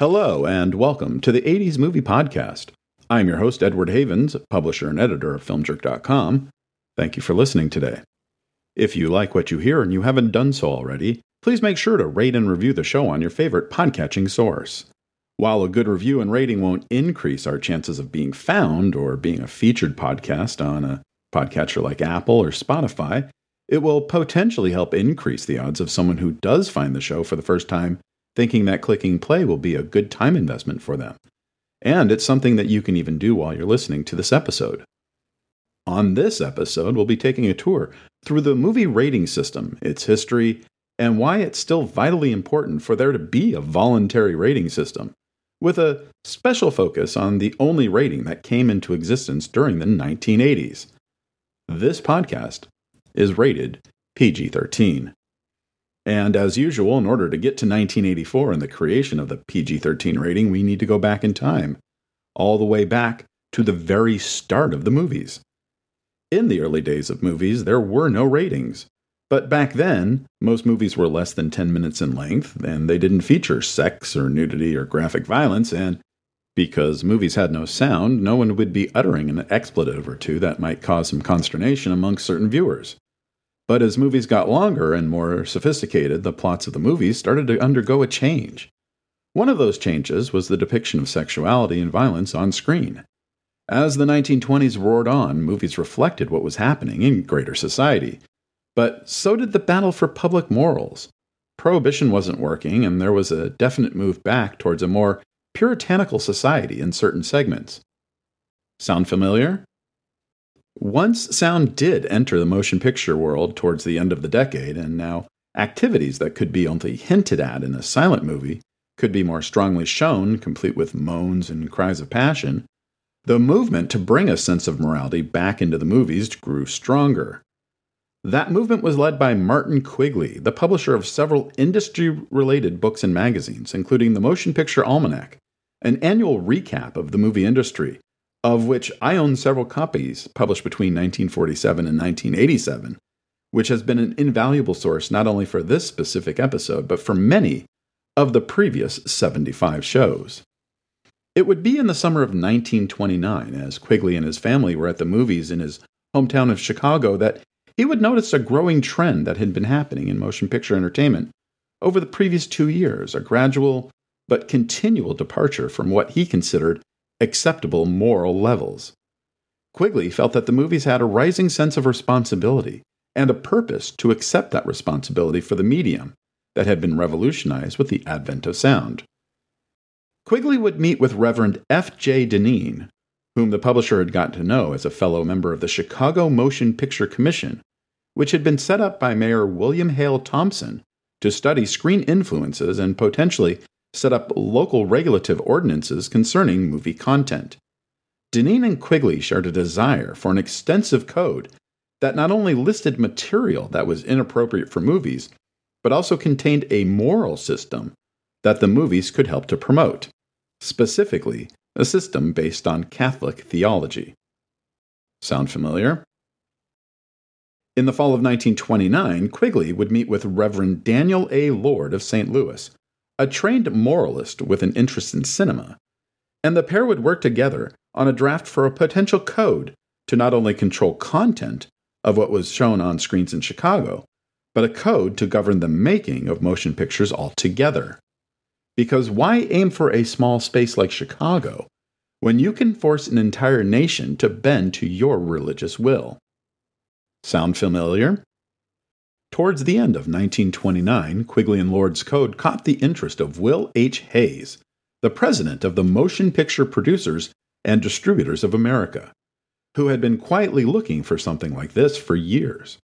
Hello, and welcome to the 80s Movie Podcast. I'm your host, Edward Havens, publisher and editor of FilmJerk.com. Thank you for listening today. If you like what you hear and you haven't done so already, please make sure to rate and review the show on your favorite podcatching source. While a good review and rating won't increase our chances of being found or being a featured podcast on a podcatcher like Apple or Spotify, it will potentially help increase the odds of someone who does find the show for the first time thinking that clicking play will be a good time investment for them. And it's something that you can even do while you're listening to this episode. On this episode, we'll be taking a tour through the movie rating system, its history, and why it's still vitally important for there to be a voluntary rating system, with a special focus on the only rating that came into existence during the 1980s. This podcast is rated PG 13. And as usual, in order to get to 1984 and the creation of the PG 13 rating, we need to go back in time, all the way back to the very start of the movies. In the early days of movies, there were no ratings. But back then, most movies were less than 10 minutes in length, and they didn't feature sex or nudity or graphic violence, and because movies had no sound, no one would be uttering an expletive or two that might cause some consternation amongst certain viewers. But as movies got longer and more sophisticated, the plots of the movies started to undergo a change. One of those changes was the depiction of sexuality and violence on screen. As the 1920s roared on, movies reflected what was happening in greater society. But so did the battle for public morals. Prohibition wasn't working, and there was a definite move back towards a more puritanical society in certain segments. Sound familiar? Once sound did enter the motion picture world towards the end of the decade, and now activities that could be only hinted at in a silent movie could be more strongly shown, complete with moans and cries of passion, the movement to bring a sense of morality back into the movies grew stronger. That movement was led by Martin Quigley, the publisher of several industry related books and magazines, including the Motion Picture Almanac, an annual recap of the movie industry of which I own several copies published between 1947 and 1987, which has been an invaluable source not only for this specific episode, but for many of the previous 75 shows. It would be in the summer of 1929, as Quigley and his family were at the movies in his hometown of Chicago, that he would notice a growing trend that had been happening in motion picture entertainment over the previous two years, a gradual but continual departure from what he considered acceptable moral levels. Quigley felt that the movies had a rising sense of responsibility and a purpose to accept that responsibility for the medium that had been revolutionized with the advent of sound. Quigley would meet with Reverend F. J. Dinneen, whom the publisher had gotten to know as a fellow member of the Chicago Motion Picture Commission, which had been set up by Mayor William Hale Thompson to study screen influences and potentially set up local regulative ordinances concerning movie content. Dinneen and Quigley shared a desire for an extensive code that not only listed material that was inappropriate for movies, but also contained a moral system that the movies could help to promote, specifically, a system based on Catholic theology. Sound familiar? In the fall of 1929, Quigley would meet with Reverend Daniel A. Lord of St. Louis, a trained moralist with an interest in cinema, and the pair would work together on a draft for a potential code to not only control content of what was shown on screens in Chicago, but a code to govern the making of motion pictures altogether. Because why aim for a small space like Chicago when you can force an entire nation to bend to your religious will? Sound familiar? Towards the end of 1929, Quigley and Lord's Code caught the interest of Will H. Hays, the president of the Motion Picture Producers and Distributors of America, who had been quietly looking for something like this for years.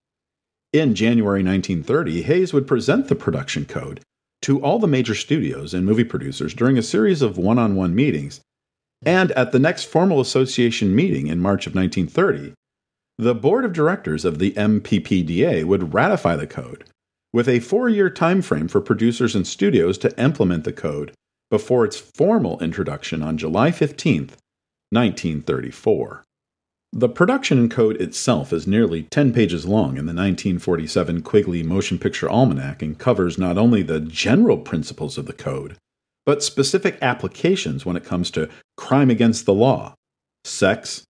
In January 1930, Hays would present the production code to all the major studios and movie producers during a series of one on one meetings, and at the next formal association meeting in March of 1930, the board of directors of the MPPDA would ratify the code, with a four year time frame for producers and studios to implement the code before its formal introduction on July 15, 1934. The production code itself is nearly 10 pages long in the 1947 Quigley Motion Picture Almanac and covers not only the general principles of the code, but specific applications when it comes to crime against the law, sex,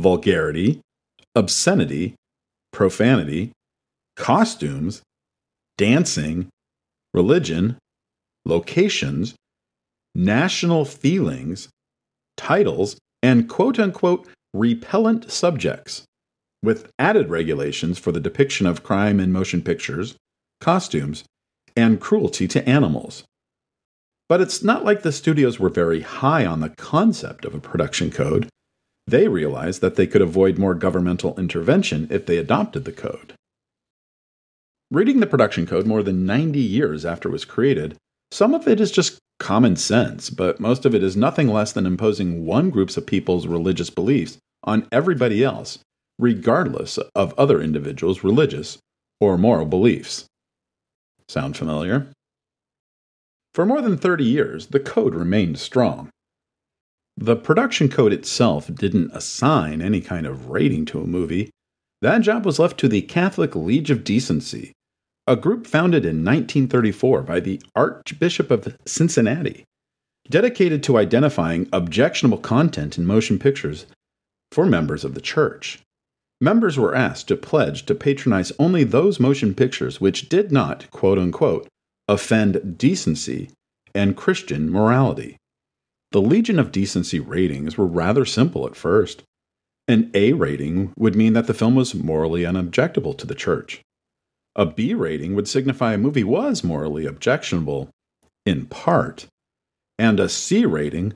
vulgarity, obscenity, profanity, costumes, dancing, religion, locations, national feelings, titles, and quote unquote repellent subjects, with added regulations for the depiction of crime in motion pictures, costumes, and cruelty to animals. But it's not like the studios were very high on the concept of a production code. They realized that they could avoid more governmental intervention if they adopted the code. Reading the production code more than 90 years after it was created, some of it is just common sense, but most of it is nothing less than imposing one group of people's religious beliefs on everybody else, regardless of other individuals' religious or moral beliefs. Sound familiar? For more than 30 years, the code remained strong. The production code itself didn't assign any kind of rating to a movie. That job was left to the Catholic League of Decency, a group founded in 1934 by the Archbishop of Cincinnati, dedicated to identifying objectionable content in motion pictures for members of the church. Members were asked to pledge to patronize only those motion pictures which did not, quote unquote, offend decency and Christian morality. The Legion of Decency ratings were rather simple at first. An A rating would mean that the film was morally unobjectable to the church. A B rating would signify a movie was morally objectionable, in part. And a C rating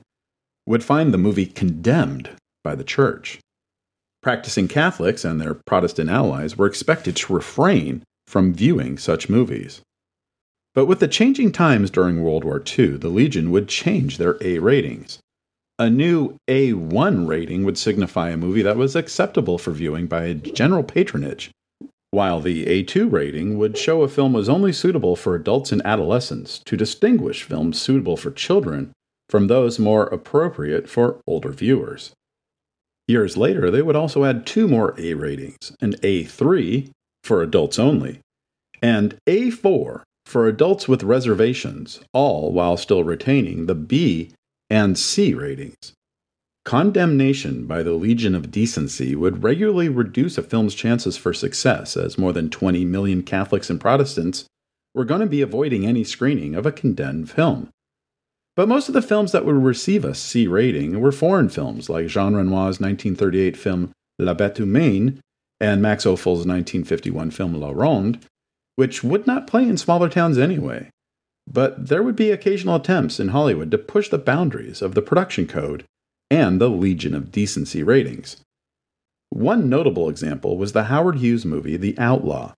would find the movie condemned by the church. Practicing Catholics and their Protestant allies were expected to refrain from viewing such movies. But with the changing times during World War II, the Legion would change their A ratings. A new A1 rating would signify a movie that was acceptable for viewing by general patronage, while the A2 rating would show a film was only suitable for adults and adolescents to distinguish films suitable for children from those more appropriate for older viewers. Years later, they would also add two more A ratings an A3 for adults only, and A4 for adults with reservations, all while still retaining the B and C ratings. Condemnation by the Legion of Decency would regularly reduce a film's chances for success, as more than 20 million Catholics and Protestants were going to be avoiding any screening of a condemned film. But most of the films that would receive a C rating were foreign films, like Jean Renoir's 1938 film La Bête Humaine and Max Ophuls' 1951 film La Ronde, which would not play in smaller towns anyway. But there would be occasional attempts in Hollywood to push the boundaries of the production code and the Legion of Decency ratings. One notable example was the Howard Hughes movie The Outlaw.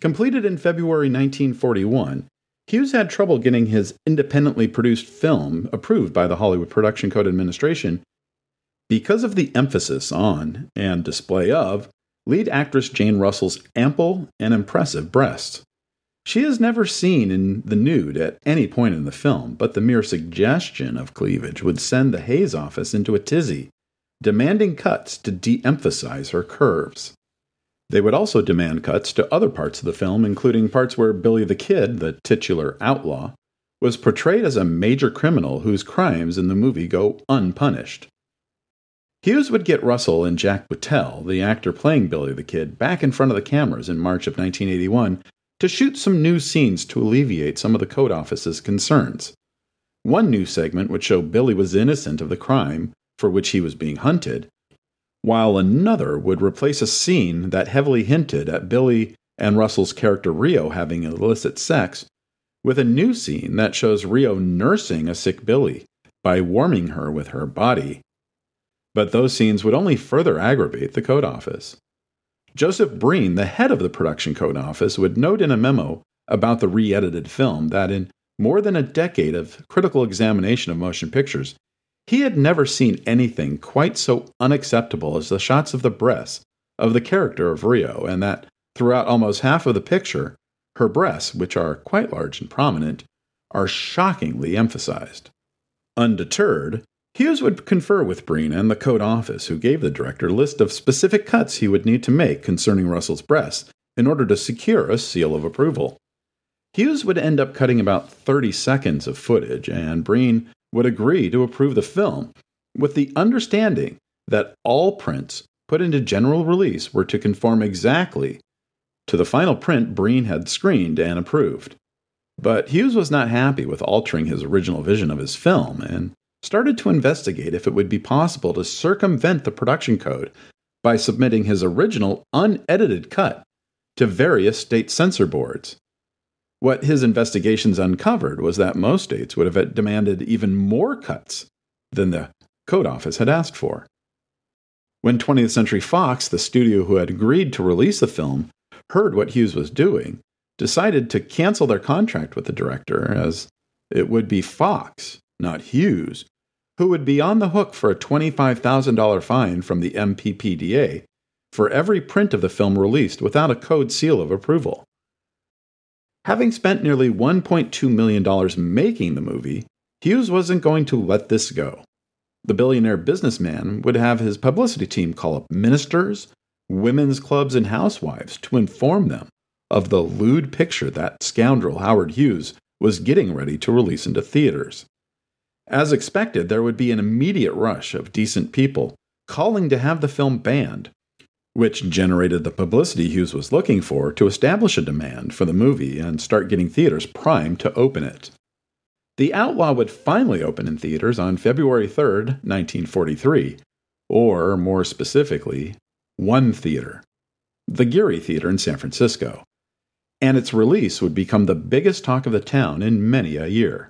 Completed in February 1941, Hughes had trouble getting his independently produced film approved by the Hollywood Production Code Administration because of the emphasis on and display of lead actress Jane Russell's ample and impressive breasts. She is never seen in the nude at any point in the film, but the mere suggestion of cleavage would send the Hays office into a tizzy, demanding cuts to de emphasize her curves. They would also demand cuts to other parts of the film, including parts where Billy the Kid, the titular outlaw, was portrayed as a major criminal whose crimes in the movie go unpunished. Hughes would get Russell and Jack Beutel, the actor playing Billy the Kid, back in front of the cameras in March of 1981 to shoot some new scenes to alleviate some of the code office's concerns. One new segment would show Billy was innocent of the crime for which he was being hunted, while another would replace a scene that heavily hinted at Billy and Russell's character Rio having illicit sex with a new scene that shows Rio nursing a sick Billy by warming her with her body but those scenes would only further aggravate the code office. Joseph Breen, the head of the production code office, would note in a memo about the re edited film that in more than a decade of critical examination of motion pictures, he had never seen anything quite so unacceptable as the shots of the breasts of the character of Rio, and that throughout almost half of the picture, her breasts, which are quite large and prominent, are shockingly emphasized. Undeterred, Hughes would confer with Breen and the code office, who gave the director a list of specific cuts he would need to make concerning Russell's breasts in order to secure a seal of approval. Hughes would end up cutting about 30 seconds of footage, and Breen would agree to approve the film with the understanding that all prints put into general release were to conform exactly to the final print Breen had screened and approved. But Hughes was not happy with altering his original vision of his film and started to investigate if it would be possible to circumvent the production code by submitting his original unedited cut to various state censor boards. What his investigations uncovered was that most states would have demanded even more cuts than the Code Office had asked for. When 20th Century Fox, the studio who had agreed to release the film, heard what Hughes was doing, decided to cancel their contract with the director, as it would be Fox, not Hughes, who would be on the hook for a $25,000 fine from the MPPDA for every print of the film released without a code seal of approval. Having spent nearly $1.2 million making the movie, Hughes wasn't going to let this go. The billionaire businessman would have his publicity team call up ministers, women's clubs, and housewives to inform them of the lewd picture that scoundrel Howard Hughes was getting ready to release into theaters. As expected, there would be an immediate rush of decent people calling to have the film banned, which generated the publicity Hughes was looking for to establish a demand for the movie and start getting theaters primed to open it. The Outlaw would finally open in theaters on February 3, 1943, or more specifically, one theater, the Geary Theater in San Francisco, and its release would become the biggest talk of the town in many a year.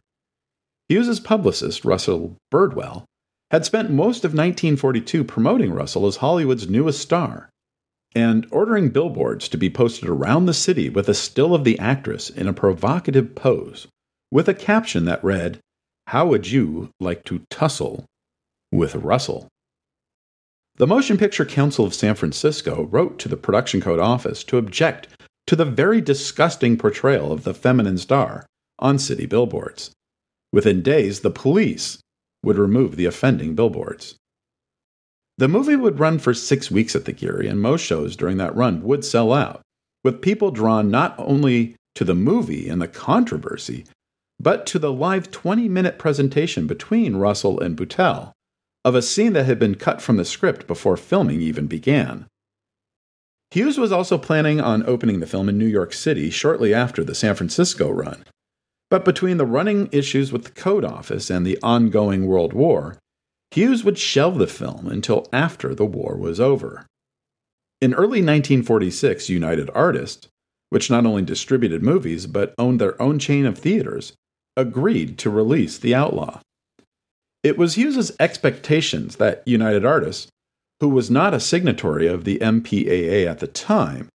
Hughes's publicist, Russell Birdwell, had spent most of 1942 promoting Russell as Hollywood's newest star and ordering billboards to be posted around the city with a still of the actress in a provocative pose, with a caption that read, How would you like to tussle with Russell? The Motion Picture Council of San Francisco wrote to the Production Code Office to object to the very disgusting portrayal of the feminine star on city billboards. Within days, the police would remove the offending billboards. The movie would run for six weeks at the Geary, and most shows during that run would sell out, with people drawn not only to the movie and the controversy, but to the live 20 minute presentation between Russell and Beutel of a scene that had been cut from the script before filming even began. Hughes was also planning on opening the film in New York City shortly after the San Francisco run. But between the running issues with the Code Office and the ongoing World War, Hughes would shelve the film until after the war was over. In early 1946, United Artists, which not only distributed movies but owned their own chain of theaters, agreed to release The Outlaw. It was Hughes's expectations that United Artists, who was not a signatory of the MPAA at the time,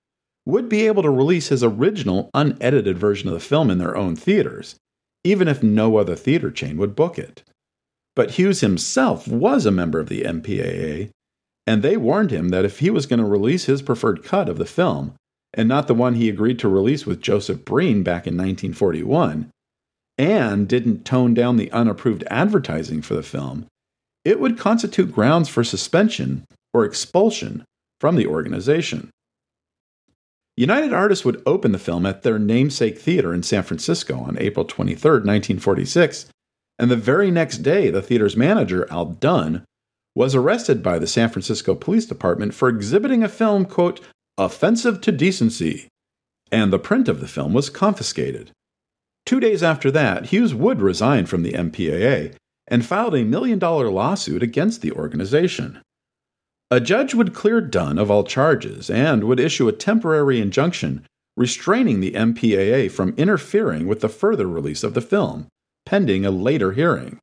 would be able to release his original unedited version of the film in their own theaters, even if no other theater chain would book it. But Hughes himself was a member of the MPAA, and they warned him that if he was going to release his preferred cut of the film, and not the one he agreed to release with Joseph Breen back in 1941, and didn't tone down the unapproved advertising for the film, it would constitute grounds for suspension or expulsion from the organization. United Artists would open the film at their namesake theater in San Francisco on April 23, 1946, and the very next day, the theater's manager, Al Dunn, was arrested by the San Francisco Police Department for exhibiting a film, quote, offensive to decency, and the print of the film was confiscated. Two days after that, Hughes would resign from the MPAA and filed a million dollar lawsuit against the organization. A judge would clear Dunn of all charges and would issue a temporary injunction restraining the MPAA from interfering with the further release of the film pending a later hearing.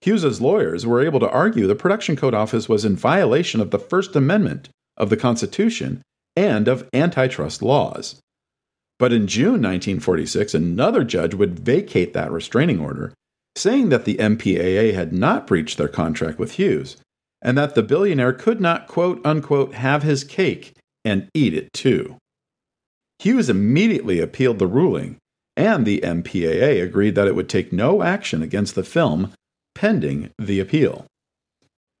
Hughes's lawyers were able to argue the Production Code Office was in violation of the First Amendment of the Constitution and of antitrust laws. But in June 1946, another judge would vacate that restraining order, saying that the MPAA had not breached their contract with Hughes and that the billionaire could not, quote unquote, have his cake and eat it too. Hughes immediately appealed the ruling, and the MPAA agreed that it would take no action against the film pending the appeal.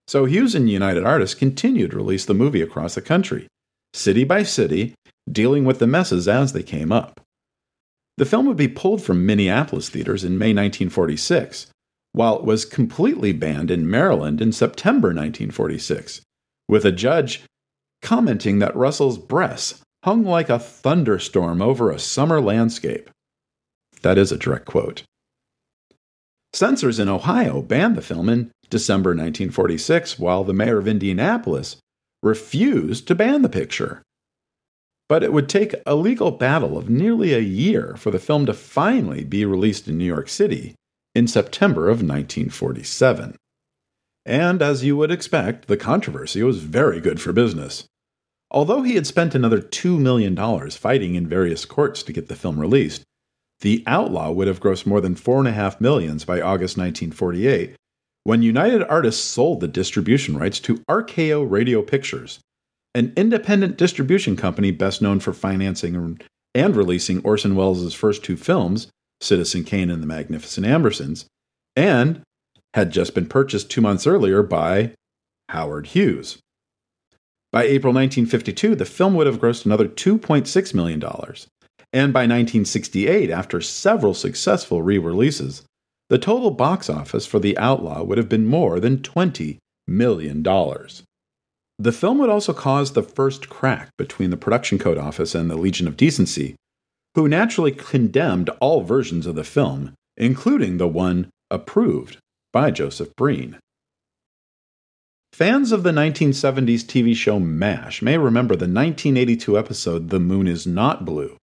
So Hughes and United Artists continued to release the movie across the country, city by city, dealing with the messes as they came up. The film would be pulled from Minneapolis theaters in May 1946, while it was completely banned in Maryland in September 1946, with a judge commenting that Russell's breasts hung like a thunderstorm over a summer landscape. That is a direct quote. Censors in Ohio banned the film in December 1946, while the mayor of Indianapolis refused to ban the picture. But it would take a legal battle of nearly a year for the film to finally be released in New York City in September of 1947. And as you would expect, the controversy was very good for business. Although he had spent another $2 million fighting in various courts to get the film released, the Outlaw would have grossed more than $4.5 million by August 1948 when United Artists sold the distribution rights to RKO Radio Pictures, an independent distribution company best known for financing and releasing Orson Welles' first two films, Citizen Kane and The Magnificent Ambersons, and had just been purchased two months earlier by Howard Hughes. By April 1952, the film would have grossed another $2.6 million. And by 1968, after several successful re releases, the total box office for The Outlaw would have been more than $20 million. The film would also cause the first crack between the Production Code Office and the Legion of Decency, who naturally condemned all versions of the film, including the one approved by Joseph Breen. Fans of the 1970s TV show MASH may remember the 1982 episode The Moon is Not Blue,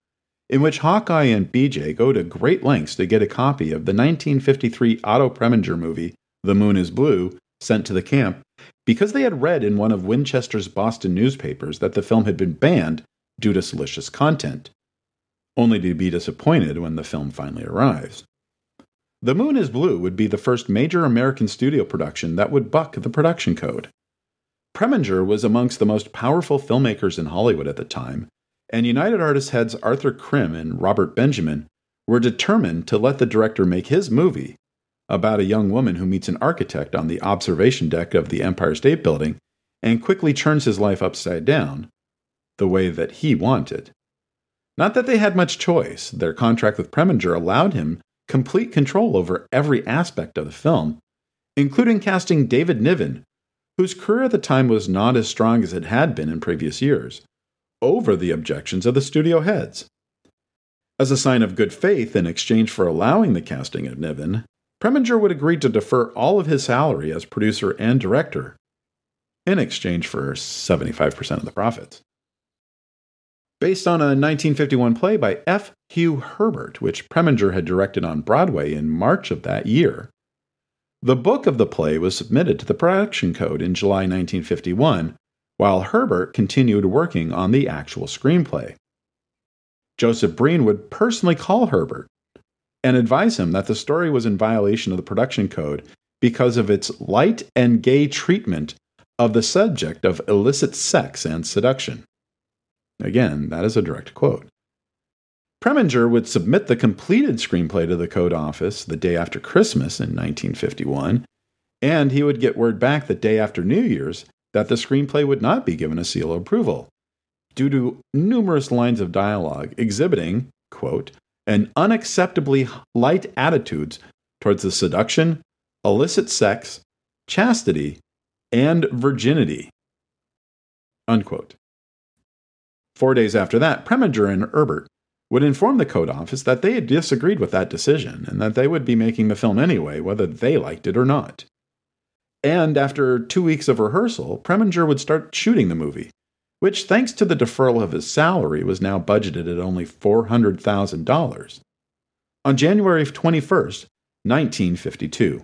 in which Hawkeye and BJ go to great lengths to get a copy of the 1953 Otto Preminger movie, The Moon is Blue, sent to the camp because they had read in one of Winchester's Boston newspapers that the film had been banned due to salacious content, only to be disappointed when the film finally arrives. The Moon is Blue would be the first major American studio production that would buck the production code. Preminger was amongst the most powerful filmmakers in Hollywood at the time, and United Artists heads Arthur Krim and Robert Benjamin were determined to let the director make his movie about a young woman who meets an architect on the observation deck of the Empire State Building and quickly turns his life upside down, the way that he wanted. Not that they had much choice, their contract with Preminger allowed him complete control over every aspect of the film, including casting David Niven, whose career at the time was not as strong as it had been in previous years, over the objections of the studio heads. As a sign of good faith in exchange for allowing the casting of Niven, Preminger would agree to defer all of his salary as producer and director in exchange for 75% of the profits based on a 1951 play by F. Hugh Herbert, which Preminger had directed on Broadway in March of that year. The book of the play was submitted to the production code in July 1951, while Herbert continued working on the actual screenplay. Joseph Breen would personally call Herbert and advise him that the story was in violation of the production code because of its light and gay treatment of the subject of illicit sex and seduction. Again, that is a direct quote. Preminger would submit the completed screenplay to the Code Office the day after Christmas in 1951, and he would get word back the day after New Year's that the screenplay would not be given a seal of approval, due to numerous lines of dialogue exhibiting, quote, an unacceptably light attitudes towards the seduction, illicit sex, chastity, and virginity. Unquote. Four days after that, Preminger and Herbert would inform the code office that they had disagreed with that decision and that they would be making the film anyway, whether they liked it or not. And after two weeks of rehearsal, Preminger would start shooting the movie, which, thanks to the deferral of his salary, was now budgeted at only $400,000. On January 21st, 1952.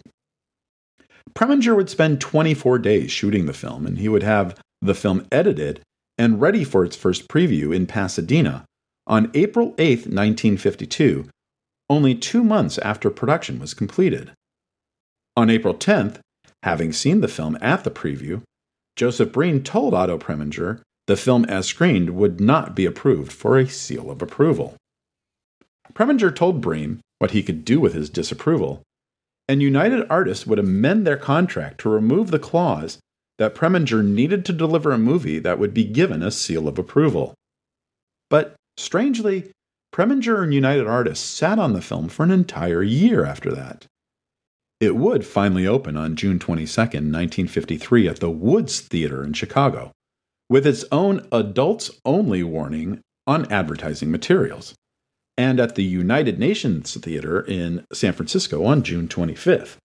Preminger would spend 24 days shooting the film, and he would have the film edited and ready for its first preview in Pasadena on April 8, 1952, only two months after production was completed. On April 10th, having seen the film at the preview, Joseph Breen told Otto Preminger the film as screened would not be approved for a seal of approval. Preminger told Breen what he could do with his disapproval, and United Artists would amend their contract to remove the clause that Preminger needed to deliver a movie that would be given a seal of approval. But strangely, Preminger and United Artists sat on the film for an entire year after that. It would finally open on June 22, 1953, at the Woods Theater in Chicago, with its own adults only warning on advertising materials, and at the United Nations Theater in San Francisco on June 25th.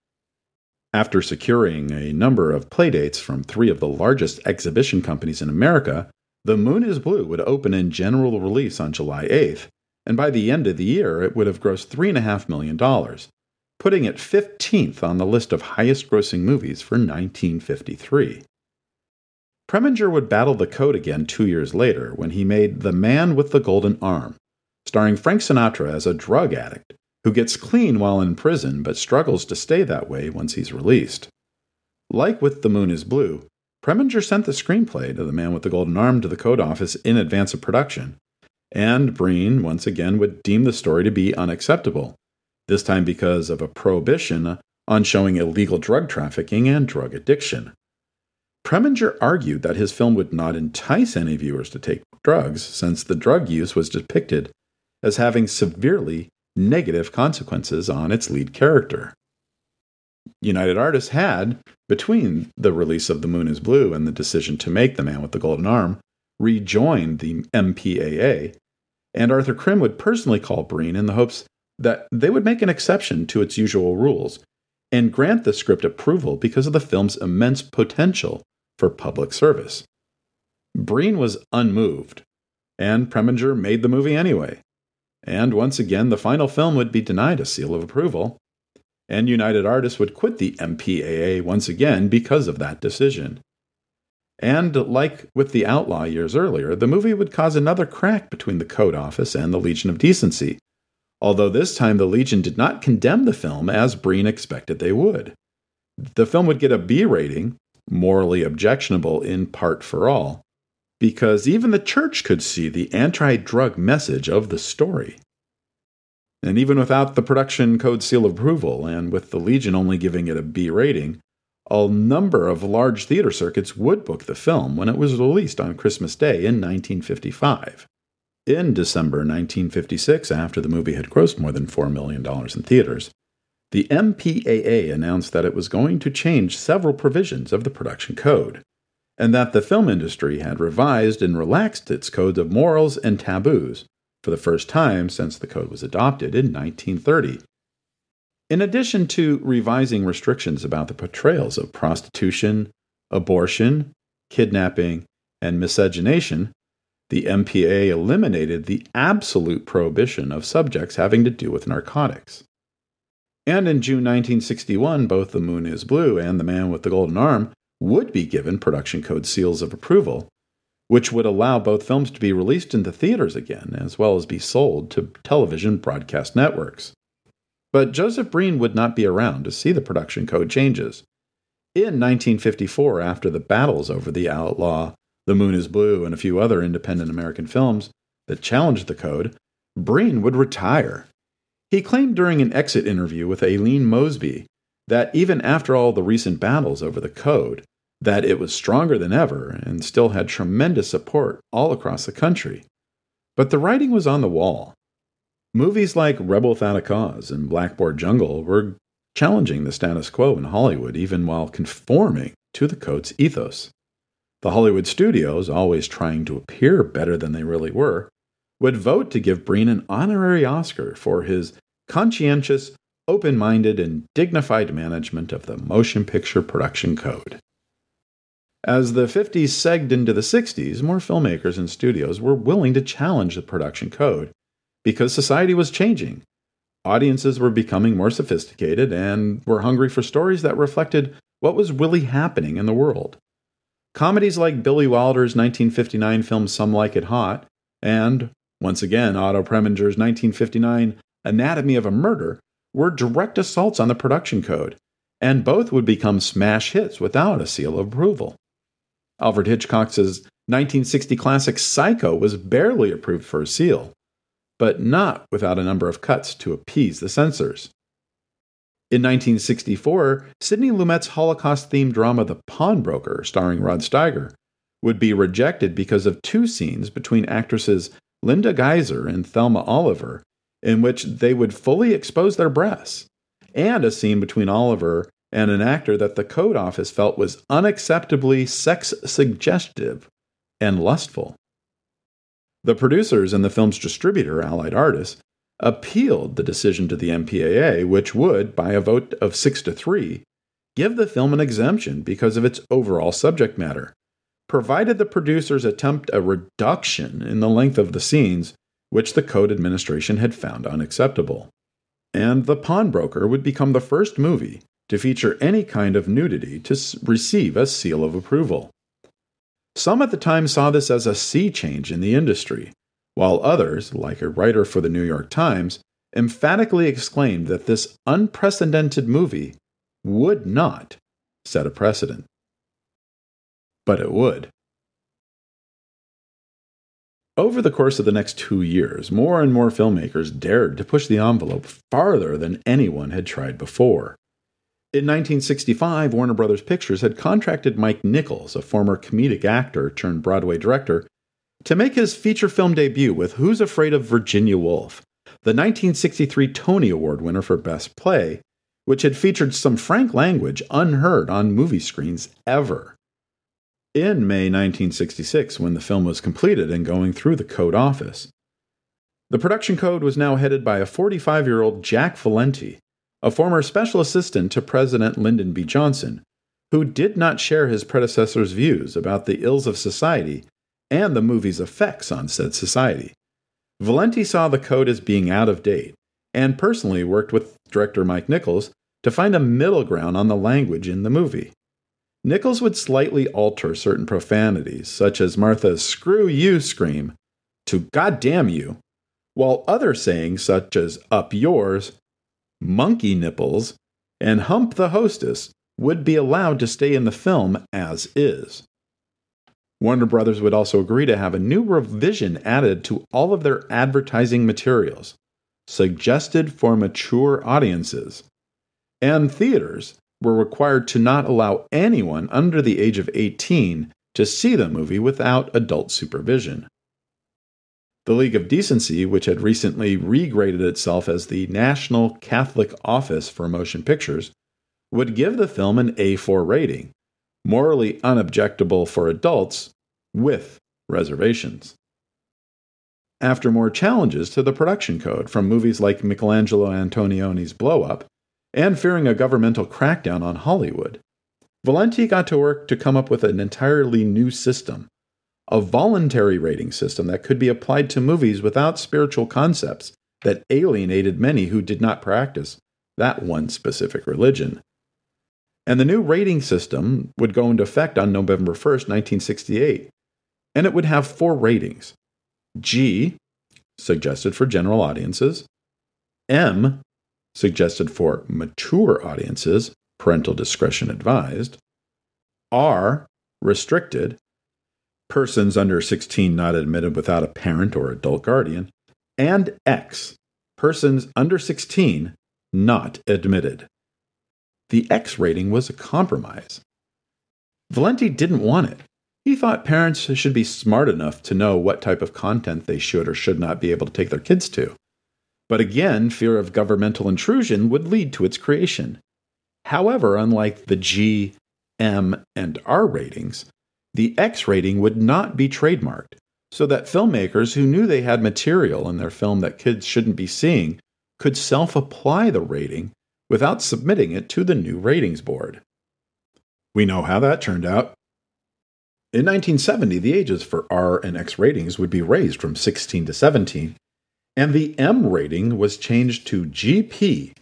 After securing a number of playdates from three of the largest exhibition companies in America, The Moon is Blue would open in general release on July 8th, and by the end of the year it would have grossed $3.5 million, putting it 15th on the list of highest grossing movies for 1953. Preminger would battle the code again two years later when he made The Man with the Golden Arm, starring Frank Sinatra as a drug addict who gets clean while in prison but struggles to stay that way once he's released. Like with The Moon is Blue, Preminger sent the screenplay to The Man with the Golden Arm to the code office in advance of production, and Breen once again would deem the story to be unacceptable this time because of a prohibition on showing illegal drug trafficking and drug addiction. Preminger argued that his film would not entice any viewers to take drugs since the drug use was depicted as having severely negative consequences on its lead character. United Artists had, between the release of The Moon is Blue and the decision to make The Man with the Golden Arm, rejoined the MPAA, and Arthur Krim would personally call Breen in the hopes that they would make an exception to its usual rules and grant the script approval because of the film's immense potential for public service. Breen was unmoved, and Preminger made the movie anyway. And once again, the final film would be denied a seal of approval, and United Artists would quit the MPAA once again because of that decision. And like with The Outlaw years earlier, the movie would cause another crack between the Code Office and the Legion of Decency, although this time the Legion did not condemn the film as Breen expected they would. The film would get a B rating, morally objectionable in part for all, because even the church could see the anti drug message of the story. And even without the production code seal approval, and with the Legion only giving it a B rating, a number of large theater circuits would book the film when it was released on Christmas Day in 1955. In December 1956, after the movie had grossed more than $4 million in theaters, the MPAA announced that it was going to change several provisions of the production code, and that the film industry had revised and relaxed its codes of morals and taboos for the first time since the code was adopted in 1930. In addition to revising restrictions about the portrayals of prostitution, abortion, kidnapping, and miscegenation, the MPA eliminated the absolute prohibition of subjects having to do with narcotics. And in June 1961, both The Moon is Blue and The Man with the Golden Arm would be given production code seals of approval, which would allow both films to be released into theaters again, as well as be sold to television broadcast networks. But Joseph Breen would not be around to see the production code changes. In 1954, after the battles over the outlaw the Moon is Blue, and a few other independent American films that challenged the code, Breen would retire. He claimed during an exit interview with Aline Mosby that even after all the recent battles over the code, that it was stronger than ever and still had tremendous support all across the country. But the writing was on the wall. Movies like Rebel Without a Cause and Blackboard Jungle were challenging the status quo in Hollywood even while conforming to the code's ethos. The Hollywood studios, always trying to appear better than they really were, would vote to give Breen an honorary Oscar for his conscientious, open minded, and dignified management of the motion picture production code. As the 50s segged into the 60s, more filmmakers and studios were willing to challenge the production code because society was changing. Audiences were becoming more sophisticated and were hungry for stories that reflected what was really happening in the world. Comedies like Billy Wilder's 1959 film Some Like It Hot, and, once again, Otto Preminger's 1959 Anatomy of a Murder, were direct assaults on the production code, and both would become smash hits without a seal of approval. Alfred Hitchcock's 1960 classic Psycho was barely approved for a seal, but not without a number of cuts to appease the censors. In 1964, Sidney Lumet's Holocaust themed drama The Pawnbroker, starring Rod Steiger, would be rejected because of two scenes between actresses Linda Geiser and Thelma Oliver, in which they would fully expose their breasts, and a scene between Oliver and an actor that the code office felt was unacceptably sex suggestive and lustful. The producers and the film's distributor, Allied Artists, appealed the decision to the MPAA, which would, by a vote of 6 to 3, give the film an exemption because of its overall subject matter, provided the producers attempt a reduction in the length of the scenes, which the Code Administration had found unacceptable. And The Pawnbroker would become the first movie to feature any kind of nudity to receive a seal of approval. Some at the time saw this as a sea change in the industry, while others, like a writer for the New York Times, emphatically exclaimed that this unprecedented movie would not set a precedent. But it would. Over the course of the next two years, more and more filmmakers dared to push the envelope farther than anyone had tried before. In 1965, Warner Brothers Pictures had contracted Mike Nichols, a former comedic actor turned Broadway director, to make his feature film debut with Who's Afraid of Virginia Woolf, the 1963 Tony Award winner for Best Play, which had featured some frank language unheard on movie screens ever. In May 1966, when the film was completed and going through the code office, the production code was now headed by a 45 year old Jack Valenti, a former special assistant to President Lyndon B. Johnson, who did not share his predecessor's views about the ills of society and the movie's effects on said society. Valenti saw the code as being out of date and personally worked with director Mike Nichols to find a middle ground on the language in the movie. Nichols would slightly alter certain profanities, such as Martha's screw you scream to God damn you, while other sayings such as up yours, monkey nipples, and hump the hostess would be allowed to stay in the film as is. Warner Brothers would also agree to have a new revision added to all of their advertising materials, suggested for mature audiences. And theaters were required to not allow anyone under the age of 18 to see the movie without adult supervision. The League of Decency, which had recently regraded itself as the National Catholic Office for Motion Pictures, would give the film an A4 rating, morally unobjectable for adults, with reservations. After more challenges to the production code from movies like Michelangelo Antonioni's Blow Up, and fearing a governmental crackdown on Hollywood, Valenti got to work to come up with an entirely new system a voluntary rating system that could be applied to movies without spiritual concepts that alienated many who did not practice that one specific religion. And the new rating system would go into effect on November 1st, 1968. And it would have four ratings G, suggested for general audiences, M, suggested for mature audiences, parental discretion advised, are restricted, persons under 16 not admitted without a parent or adult guardian, and X, persons under 16 not admitted. The X rating was a compromise. Valenti didn't want it. He thought parents should be smart enough to know what type of content they should or should not be able to take their kids to. But again, fear of governmental intrusion would lead to its creation. However, unlike the G, M, and R ratings, the X rating would not be trademarked, so that filmmakers who knew they had material in their film that kids shouldn't be seeing could self apply the rating without submitting it to the new ratings board. We know how that turned out. In 1970, the ages for R and X ratings would be raised from 16 to 17, and the M rating was changed to GP,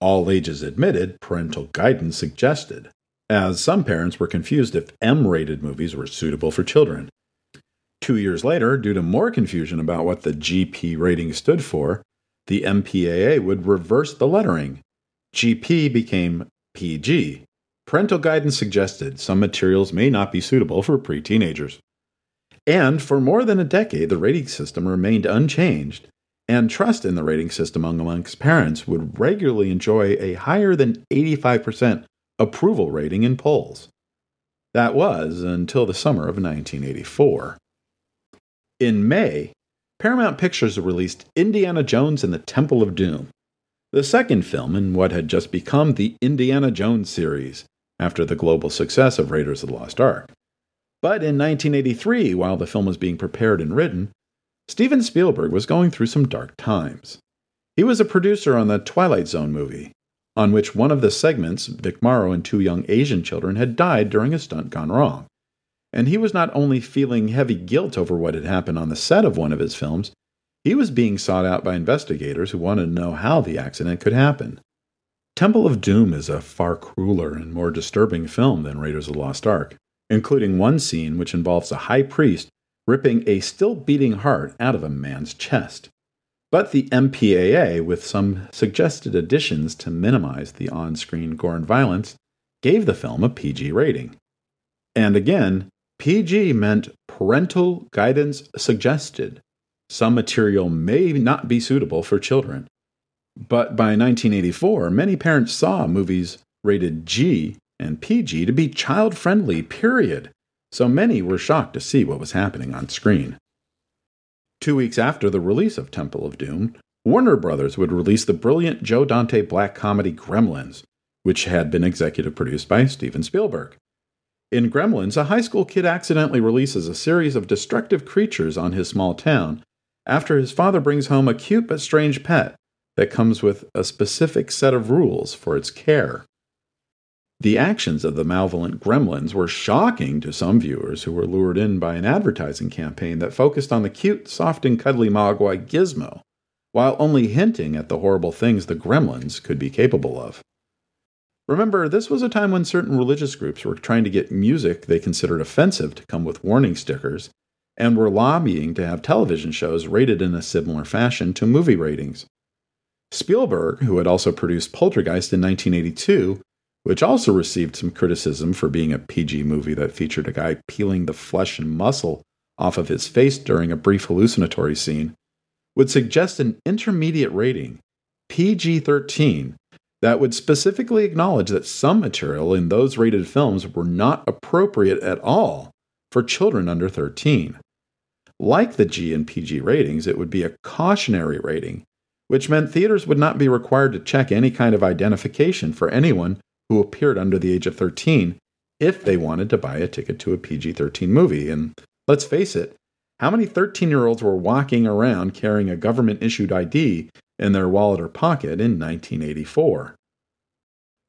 all ages admitted, parental guidance suggested, as some parents were confused if M rated movies were suitable for children. Two years later, due to more confusion about what the GP rating stood for, the MPAA would reverse the lettering GP became PG. Parental guidance suggested some materials may not be suitable for pre teenagers. And for more than a decade, the rating system remained unchanged, and trust in the rating system among amongst parents would regularly enjoy a higher than 85% approval rating in polls. That was until the summer of 1984. In May, Paramount Pictures released Indiana Jones and the Temple of Doom, the second film in what had just become the Indiana Jones series after the global success of Raiders of the Lost Ark. But in 1983, while the film was being prepared and written, Steven Spielberg was going through some dark times. He was a producer on the Twilight Zone movie, on which one of the segments, Vic Morrow and two young Asian children, had died during a stunt gone wrong. And he was not only feeling heavy guilt over what had happened on the set of one of his films, he was being sought out by investigators who wanted to know how the accident could happen. Temple of Doom is a far crueler and more disturbing film than Raiders of the Lost Ark, including one scene which involves a high priest ripping a still beating heart out of a man's chest. But the MPAA, with some suggested additions to minimize the on screen gore and violence, gave the film a PG rating. And again, PG meant parental guidance suggested. Some material may not be suitable for children. But by 1984, many parents saw movies rated G and PG to be child friendly, period. So many were shocked to see what was happening on screen. Two weeks after the release of Temple of Doom, Warner Brothers would release the brilliant Joe Dante black comedy Gremlins, which had been executive produced by Steven Spielberg. In Gremlins, a high school kid accidentally releases a series of destructive creatures on his small town after his father brings home a cute but strange pet that comes with a specific set of rules for its care. The actions of the malevolent gremlins were shocking to some viewers who were lured in by an advertising campaign that focused on the cute, soft, and cuddly Mogwai Gizmo, while only hinting at the horrible things the gremlins could be capable of. Remember, this was a time when certain religious groups were trying to get music they considered offensive to come with warning stickers, and were lobbying to have television shows rated in a similar fashion to movie ratings. Spielberg, who had also produced Poltergeist in 1982, which also received some criticism for being a PG movie that featured a guy peeling the flesh and muscle off of his face during a brief hallucinatory scene, would suggest an intermediate rating, PG 13, that would specifically acknowledge that some material in those rated films were not appropriate at all for children under 13. Like the G and PG ratings, it would be a cautionary rating, which meant theaters would not be required to check any kind of identification for anyone who appeared under the age of 13 if they wanted to buy a ticket to a PG 13 movie. And let's face it, how many 13 year olds were walking around carrying a government issued ID in their wallet or pocket in 1984?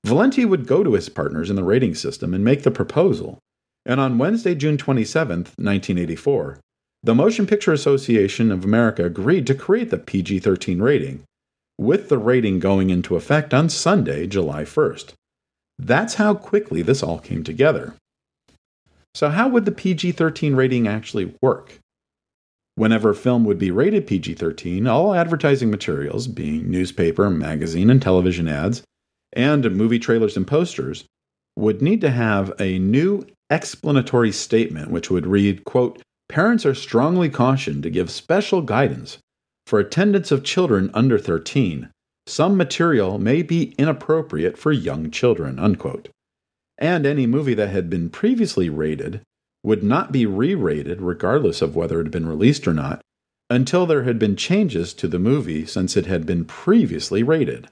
Valenti would go to his partners in the rating system and make the proposal. And on Wednesday, June 27, 1984, the Motion Picture Association of America agreed to create the PG 13 rating, with the rating going into effect on Sunday, July 1st. That's how quickly this all came together. So, how would the PG 13 rating actually work? Whenever a film would be rated PG 13, all advertising materials, being newspaper, magazine, and television ads, and movie trailers and posters, would need to have a new explanatory statement which would read, quote, Parents are strongly cautioned to give special guidance for attendance of children under 13 some material may be inappropriate for young children, unquote. And any movie that had been previously rated would not be re rated, regardless of whether it had been released or not, until there had been changes to the movie since it had been previously rated.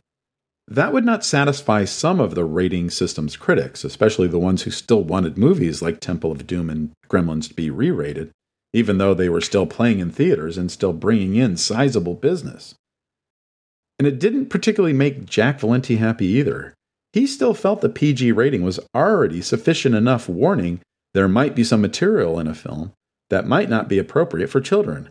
That would not satisfy some of the rating system's critics, especially the ones who still wanted movies like Temple of Doom and Gremlins to be re rated, even though they were still playing in theaters and still bringing in sizable business. And it didn't particularly make Jack Valenti happy either. He still felt the PG rating was already sufficient enough warning there might be some material in a film that might not be appropriate for children.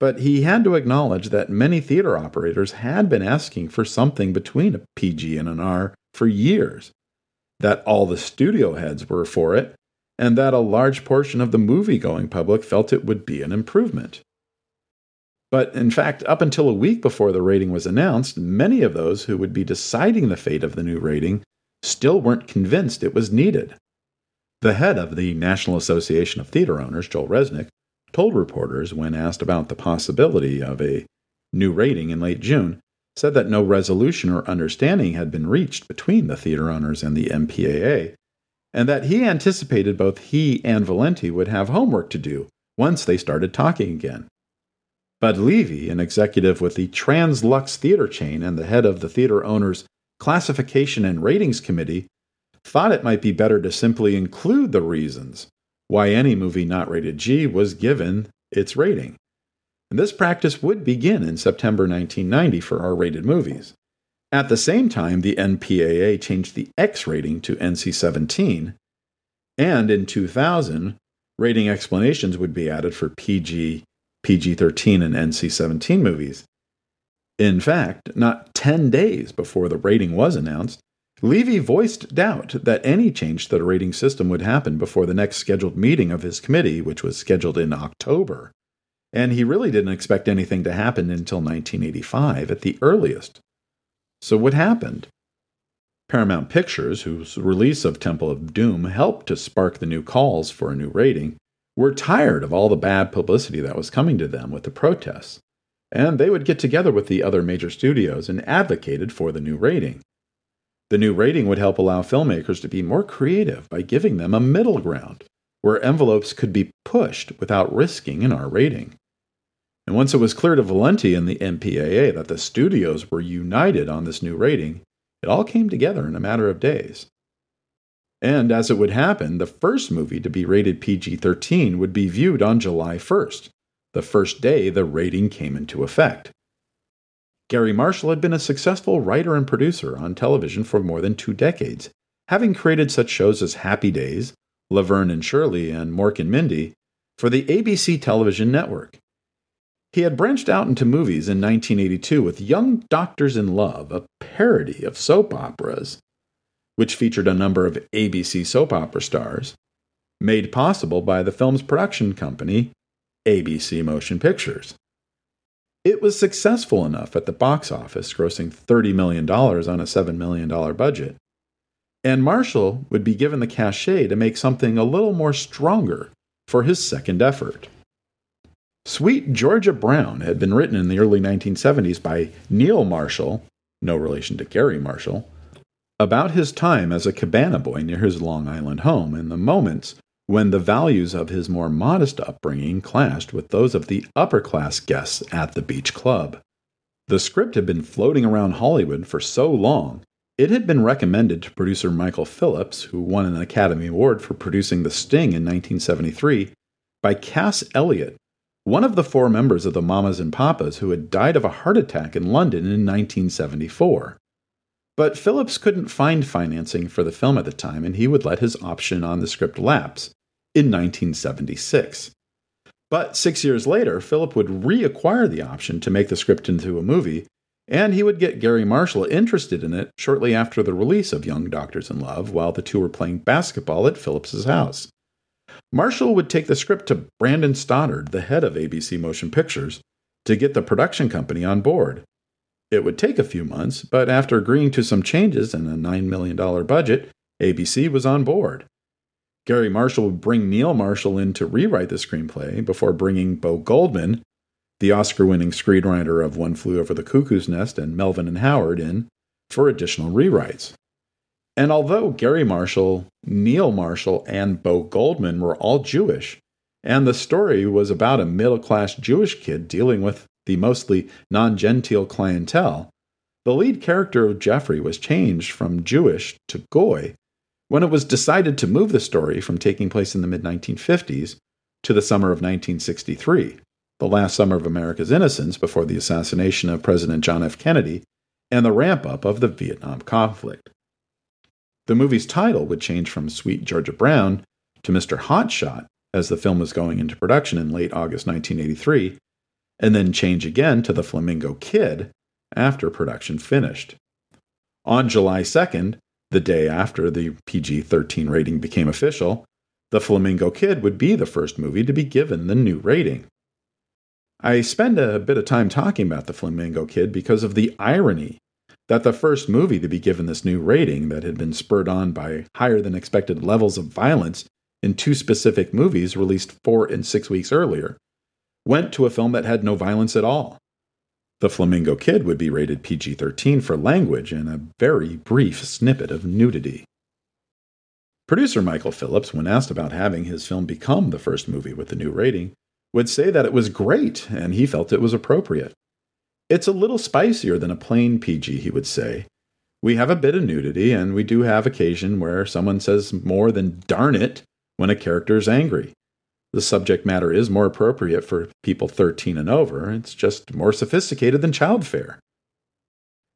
But he had to acknowledge that many theater operators had been asking for something between a PG and an R for years, that all the studio heads were for it, and that a large portion of the movie going public felt it would be an improvement. But in fact, up until a week before the rating was announced, many of those who would be deciding the fate of the new rating still weren't convinced it was needed. The head of the National Association of Theater Owners, Joel Resnick, told reporters when asked about the possibility of a new rating in late June, said that no resolution or understanding had been reached between the theater owners and the MPAA, and that he anticipated both he and Valenti would have homework to do once they started talking again. Bud Levy, an executive with the Trans-Lux theater chain and the head of the theater owner's classification and ratings committee, thought it might be better to simply include the reasons why any movie not rated G was given its rating. And this practice would begin in September 1990 for R rated movies. At the same time, the MPAA changed the X rating to NC 17, and in 2000, rating explanations would be added for PG, PG 13, and NC 17 movies. In fact, not 10 days before the rating was announced, Levy voiced doubt that any change to the rating system would happen before the next scheduled meeting of his committee, which was scheduled in October. And he really didn't expect anything to happen until 1985 at the earliest. So, what happened? Paramount Pictures, whose release of Temple of Doom helped to spark the new calls for a new rating, were tired of all the bad publicity that was coming to them with the protests, and they would get together with the other major studios and advocated for the new rating. The new rating would help allow filmmakers to be more creative by giving them a middle ground where envelopes could be pushed without risking an R rating. And once it was clear to Valenti and the MPAA that the studios were united on this new rating, it all came together in a matter of days. And as it would happen, the first movie to be rated PG 13 would be viewed on July 1st, the first day the rating came into effect. Garry Marshall had been a successful writer and producer on television for more than two decades, having created such shows as Happy Days, Laverne and Shirley, and Mork and Mindy for the ABC television network. He had branched out into movies in 1982 with Young Doctors in Love, a parody of soap operas, which featured a number of ABC soap opera stars, made possible by the film's production company, ABC Motion Pictures. It was successful enough at the box office, grossing $30 million on a $7 million budget. And Marshall would be given the cachet to make something a little more stronger for his second effort. Sweet Georgia Brown had been written in the early 1970s by Neal Marshall, no relation to Garry Marshall, about his time as a cabana boy near his Long Island home and the moments when the values of his more modest upbringing clashed with those of the upper class guests at the beach club. The script had been floating around Hollywood for so long, it had been recommended to producer Michael Phillips, who won an Academy Award for producing The Sting in 1973, by Cass Elliot, one of the four members of the Mamas and Papas who had died of a heart attack in London in 1974. But Phillips couldn't find financing for the film at the time, and he would let his option on the script lapse in 1976. But six years later, Philip would reacquire the option to make the script into a movie, and he would get Garry Marshall interested in it shortly after the release of Young Doctors in Love while the two were playing basketball at Phillips's house. Marshall would take the script to Brandon Stoddard, the head of ABC Motion Pictures, to get the production company on board. It would take a few months, but after agreeing to some changes and a $9 million budget, ABC was on board. Garry Marshall would bring Neal Marshall in to rewrite the screenplay before bringing Bo Goldman, the Oscar winning screenwriter of One Flew Over the Cuckoo's Nest and Melvin and Howard, in for additional rewrites. And although Garry Marshall, Neal Marshall, and Bo Goldman were all Jewish, and the story was about a middle class Jewish kid dealing with the mostly non genteel clientele, the lead character of Jeffrey was changed from Jewish to Goy when it was decided to move the story from taking place in the mid 1950s to the summer of 1963, the last summer of America's innocence before the assassination of President John F. Kennedy and the ramp up of the Vietnam conflict. The movie's title would change from Sweet Georgia Brown to Mr. Hotshot as the film was going into production in late August 1983, and then change again to The Flamingo Kid after production finished. On July 2nd, the day after the PG 13 rating became official, The Flamingo Kid would be the first movie to be given the new rating. I spend a bit of time talking about The Flamingo Kid because of the irony that the first movie to be given this new rating, that had been spurred on by higher than expected levels of violence in two specific movies released four and six weeks earlier, went to a film that had no violence at all. The Flamingo Kid would be rated PG 13 for language and a very brief snippet of nudity. Producer Michael Phillips, when asked about having his film become the first movie with the new rating, would say that it was great and he felt it was appropriate. It's a little spicier than a plain PG, he would say. We have a bit of nudity, and we do have occasion where someone says more than darn it when a character is angry. The subject matter is more appropriate for people 13 and over. It's just more sophisticated than child fare.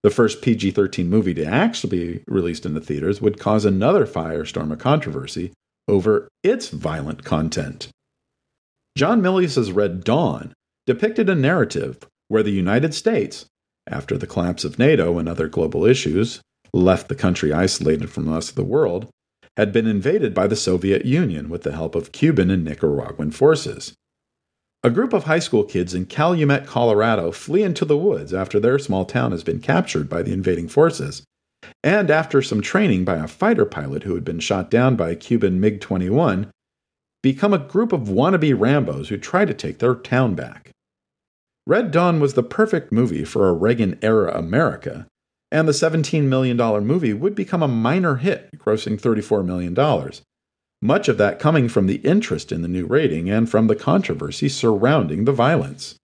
The first PG 13 movie to actually be released in the theaters would cause another firestorm of controversy over its violent content. John Milius's Red Dawn depicted a narrative where the United States, after the collapse of NATO and other global issues, left the country isolated from the rest of the world, had been invaded by the Soviet Union with the help of Cuban and Nicaraguan forces. A group of high school kids in Calumet, Colorado flee into the woods after their small town has been captured by the invading forces, and after some training by a fighter pilot who had been shot down by a Cuban MiG 21, become a group of wannabe Rambos who try to take their town back. Red Dawn was the perfect movie for a Reagan era America, and the $17 million movie would become a minor hit, grossing $34 million. Much of that coming from the interest in the new rating and from the controversy surrounding the violence.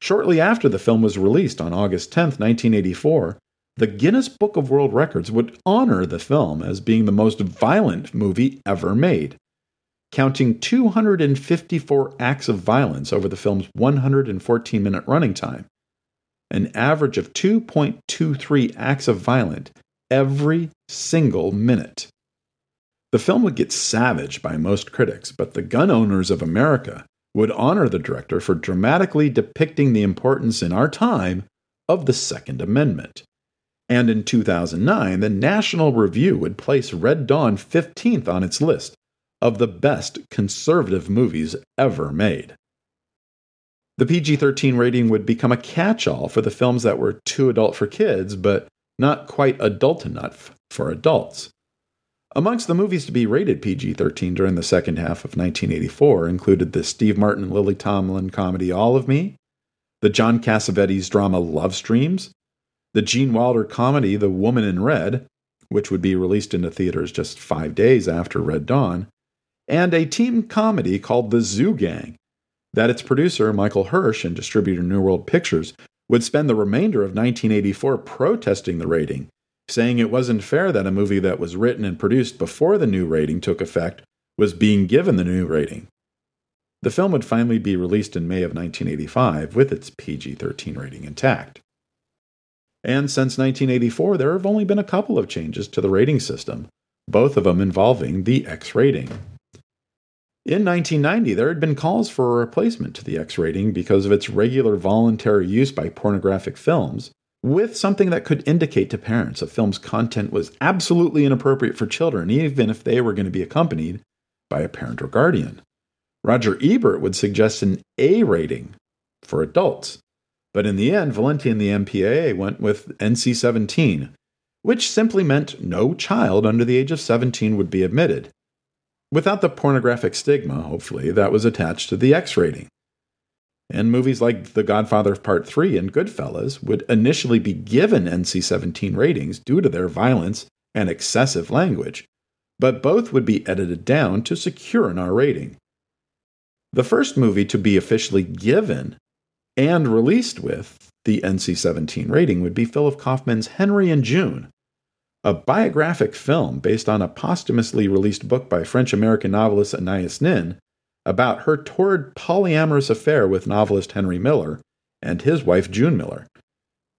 Shortly after the film was released on August 10, 1984, the Guinness Book of World Records would honor the film as being the most violent movie ever made, counting 254 acts of violence over the film's 114 minute running time an average of 2.23 acts of violence every single minute. The film would get savage by most critics, but the gun owners of America would honor the director for dramatically depicting the importance in our time of the Second Amendment. And in 2009, the National Review would place Red Dawn 15th on its list of the best conservative movies ever made. The PG 13 rating would become a catch all for the films that were too adult for kids, but not quite adult enough for adults. Amongst the movies to be rated PG 13 during the second half of 1984 included the Steve Martin Lily Tomlin comedy All of Me, the John Cassavetes drama Love Streams, the Gene Wilder comedy The Woman in Red, which would be released into theaters just five days after Red Dawn, and a team comedy called The Zoo Gang, that its producer, Michael Hirsch, and distributor New World Pictures, would spend the remainder of 1984 protesting the rating, saying it wasn't fair that a movie that was written and produced before the new rating took effect was being given the new rating. The film would finally be released in May of 1985 with its PG 13 rating intact. And since 1984, there have only been a couple of changes to the rating system, both of them involving the X rating. In 1990, there had been calls for a replacement to the X rating because of its regular voluntary use by pornographic films, with something that could indicate to parents a film's content was absolutely inappropriate for children, even if they were going to be accompanied by a parent or guardian. Roger Ebert would suggest an A rating for adults, but in the end, Valenti and the MPAA went with NC 17, which simply meant no child under the age of 17 would be admitted without the pornographic stigma, hopefully, that was attached to the X rating. And movies like The Godfather Part 3 and Goodfellas would initially be given NC 17 ratings due to their violence and excessive language, but both would be edited down to secure an R rating. The first movie to be officially given and released with the NC 17 rating would be Philip Kaufman's Henry and June, a biographic film based on a posthumously released book by French American novelist Anais Nin about her torrid polyamorous affair with novelist Henry Miller and his wife June Miller.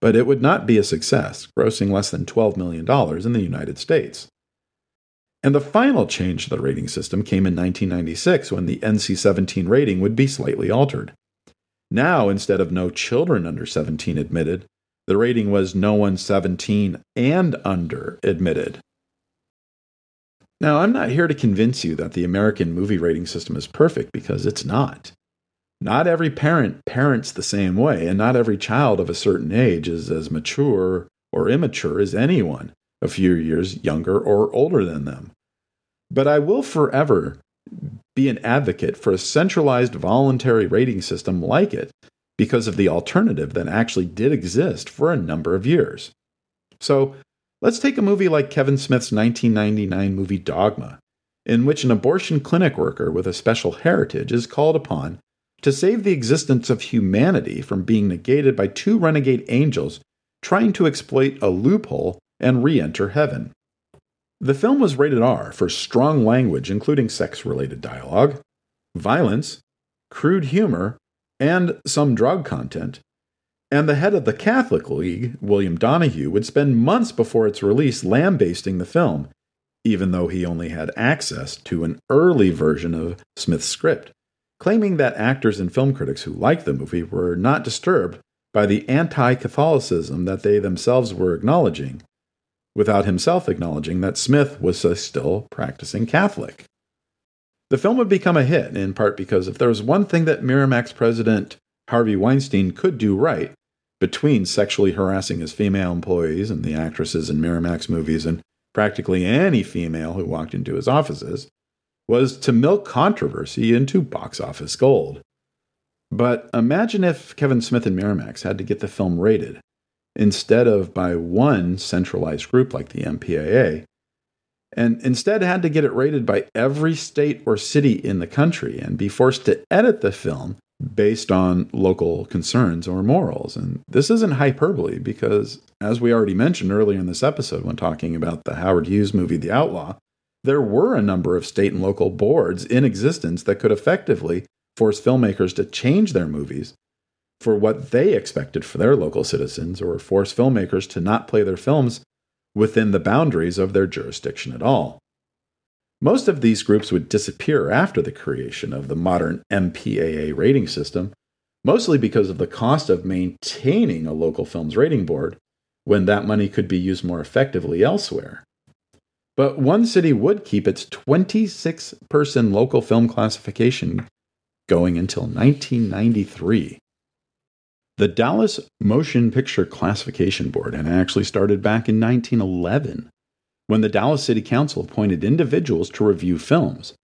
But it would not be a success, grossing less than $12 million in the United States. And the final change to the rating system came in 1996 when the NC 17 rating would be slightly altered. Now, instead of no children under 17 admitted, the rating was no one 17 and under admitted. Now, I'm not here to convince you that the American movie rating system is perfect because it's not. Not every parent parents the same way, and not every child of a certain age is as mature or immature as anyone a few years younger or older than them. But I will forever be an advocate for a centralized voluntary rating system like it because of the alternative that actually did exist for a number of years. So, let's take a movie like Kevin Smith's 1999 movie Dogma, in which an abortion clinic worker with a special heritage is called upon to save the existence of humanity from being negated by two renegade angels trying to exploit a loophole and re enter heaven. The film was rated R for strong language, including sex related dialogue, violence, crude humor, and some drug content. And the head of the Catholic League, William Donohue, would spend months before its release lambasting the film, even though he only had access to an early version of Smith's script, claiming that actors and film critics who liked the movie were not disturbed by the anti Catholicism that they themselves were acknowledging, without himself acknowledging that Smith was a still practicing Catholic. The film would become a hit, in part because if there was one thing that Miramax president Harvey Weinstein could do right, between sexually harassing his female employees and the actresses in Miramax movies and practically any female who walked into his offices, was to milk controversy into box office gold. But imagine if Kevin Smith and Miramax had to get the film rated, instead of by one centralized group like the MPAA, and instead had to get it rated by every state or city in the country and be forced to edit the film based on local concerns or morals. And this isn't hyperbole because, as we already mentioned earlier in this episode when talking about the Howard Hughes movie The Outlaw, there were a number of state and local boards in existence that could effectively force filmmakers to change their movies for what they expected for their local citizens or force filmmakers to not play their films within the boundaries of their jurisdiction at all. Most of these groups would disappear after the creation of the modern MPAA rating system, mostly because of the cost of maintaining a local film's rating board when that money could be used more effectively elsewhere. But one city would keep its 26 person local film classification going until 1993. The Dallas Motion Picture Classification Board had actually started back in 1911 when the Dallas City Council appointed individuals to review films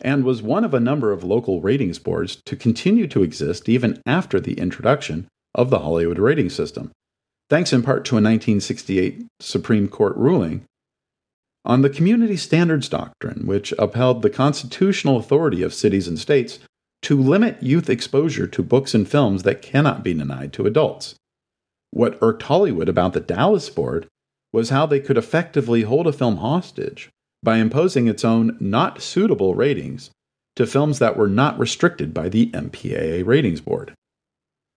and was one of a number of local ratings boards to continue to exist even after the introduction of the Hollywood rating system, thanks in part to a 1968 Supreme Court ruling on the Community Standards Doctrine, which upheld the constitutional authority of cities and states to limit youth exposure to books and films that cannot be denied to adults. What irked Hollywood about the Dallas Board was how they could effectively hold a film hostage by imposing its own not suitable ratings to films that were not restricted by the MPAA Ratings Board.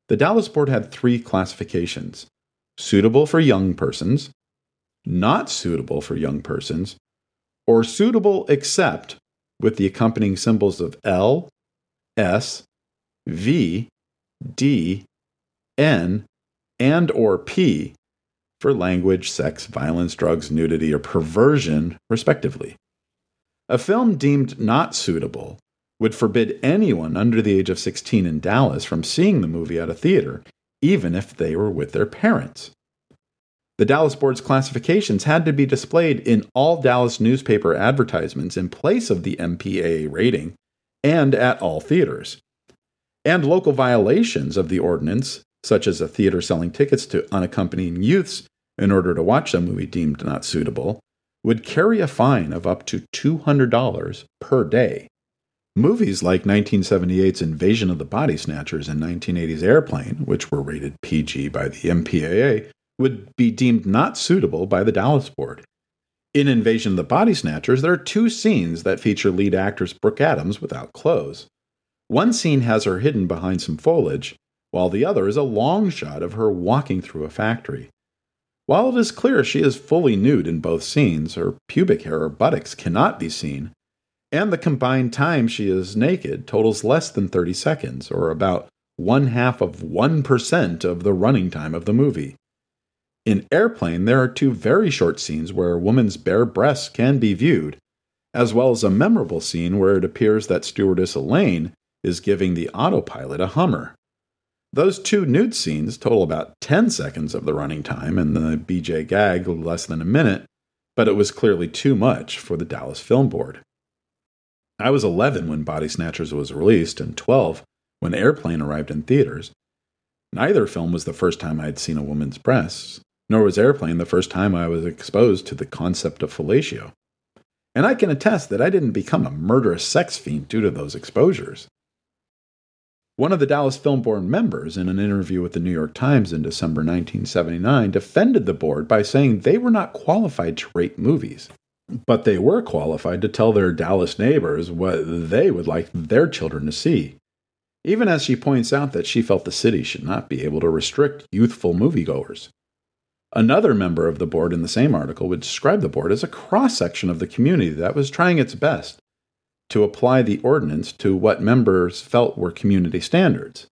The Dallas Board had three classifications suitable for young persons, not suitable for young persons, or suitable except with the accompanying symbols of L, S, V, D, N, and or P for language, sex, violence, drugs, nudity, or perversion, respectively. A film deemed not suitable would forbid anyone under the age of 16 in Dallas from seeing the movie at a theater, even if they were with their parents. The Dallas Board's classifications had to be displayed in all Dallas newspaper advertisements in place of the MPAA rating and at all theaters. And local violations of the ordinance, such as a theater selling tickets to unaccompanied youths in order to watch a movie deemed not suitable, would carry a fine of up to $200 per day. Movies like 1978's Invasion of the Body Snatchers and 1980's Airplane, which were rated PG by the MPAA, would be deemed not suitable by the Dallas Board. In Invasion of the Body Snatchers, there are two scenes that feature lead actress Brooke Adams without clothes. One scene has her hidden behind some foliage, while the other is a long shot of her walking through a factory. While it is clear she is fully nude in both scenes, her pubic hair or buttocks cannot be seen, and the combined time she is naked totals less than 30 seconds, or about one half of 1% of the running time of the movie. In Airplane, there are two very short scenes where a woman's bare breasts can be viewed, as well as a memorable scene where it appears that stewardess Elaine is giving the autopilot a Hummer. Those two nude scenes total about 10 seconds of the running time, and the BJ gag less than a minute, but it was clearly too much for the Dallas Film Board. I was 11 when Body Snatchers was released, and 12 when Airplane arrived in theaters. Neither film was the first time I had seen a woman's breasts, nor was Airplane the first time I was exposed to the concept of fellatio. And I can attest that I didn't become a murderous sex fiend due to those exposures. One of the Dallas Film Board members, in an interview with the New York Times in December 1979, defended the board by saying they were not qualified to rate movies, but they were qualified to tell their Dallas neighbors what they would like their children to see. Even as she points out that she felt the city should not be able to restrict youthful moviegoers. Another member of the board in the same article would describe the board as a cross section of the community that was trying its best to apply the ordinance to what members felt were community standards.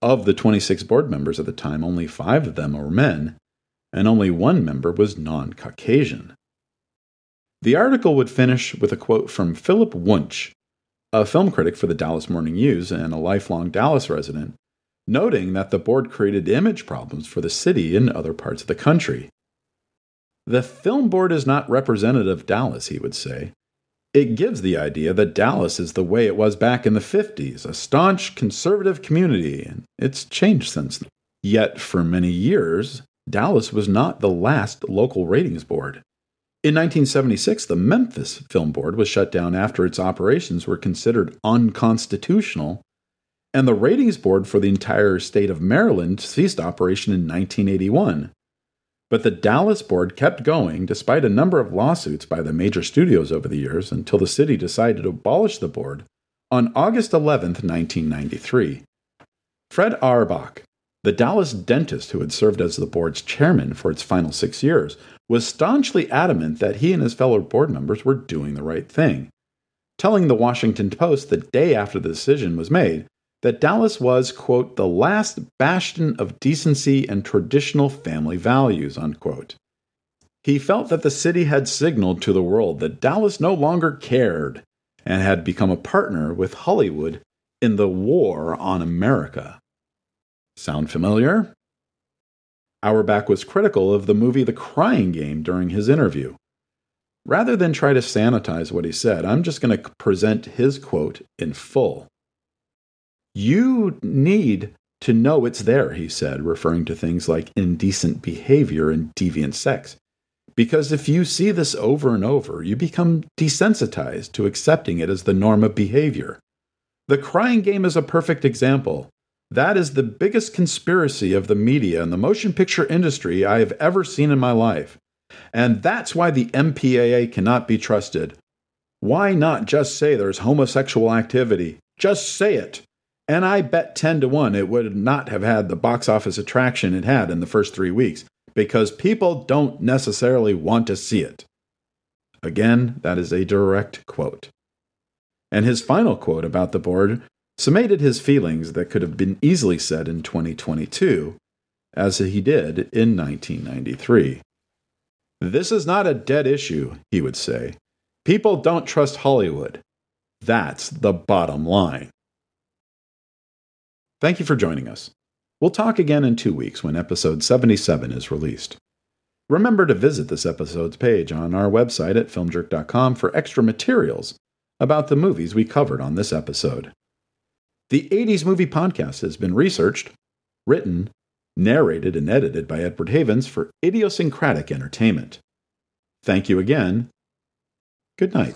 Of the 26 board members at the time, only five of them were men, and only one member was non Caucasian. The article would finish with a quote from Philip Wuntch, a film critic for the Dallas Morning News and a lifelong Dallas resident, noting that the board created image problems for the city in other parts of the country. The film board is not representative of Dallas, he would say, it gives the idea that Dallas is the way it was back in the 50s, a staunch conservative community, and it's changed since then. Yet, for many years, Dallas was not the last local ratings board. In 1976, the Memphis Film Board was shut down after its operations were considered unconstitutional, and the ratings board for the entire state of Maryland ceased operation in 1981. But the Dallas board kept going despite a number of lawsuits by the major studios over the years until the city decided to abolish the board on August 11, 1993. Fred Auerbach, the Dallas dentist who had served as the board's chairman for its final six years, was staunchly adamant that he and his fellow board members were doing the right thing, telling the Washington Post the day after the decision was made that Dallas was, quote, the last bastion of decency and traditional family values, unquote. He felt that the city had signaled to the world that Dallas no longer cared and had become a partner with Hollywood in the war on America. Sound familiar? Auerbach was critical of the movie The Crying Game during his interview. Rather than try to sanitize what he said, I'm just going to present his quote in full. You need to know it's there, he said, referring to things like indecent behavior and deviant sex. Because if you see this over and over, you become desensitized to accepting it as the norm of behavior. The crying game is a perfect example. That is the biggest conspiracy of the media and the motion picture industry I have ever seen in my life. And that's why the MPAA cannot be trusted. Why not just say there's homosexual activity? Just say it. And I bet 10 to 1 it would not have had the box office attraction it had in the first three weeks because people don't necessarily want to see it. Again, that is a direct quote. And his final quote about the board summated his feelings that could have been easily said in 2022, as he did in 1993. This is not a dead issue, he would say. People don't trust Hollywood. That's the bottom line. Thank you for joining us. We'll talk again in two weeks when episode 77 is released. Remember to visit this episode's page on our website at filmjerk.com for extra materials about the movies we covered on this episode. The 80s Movie Podcast has been researched, written, narrated, and edited by Edward Havens for idiosyncratic entertainment. Thank you again. Good night.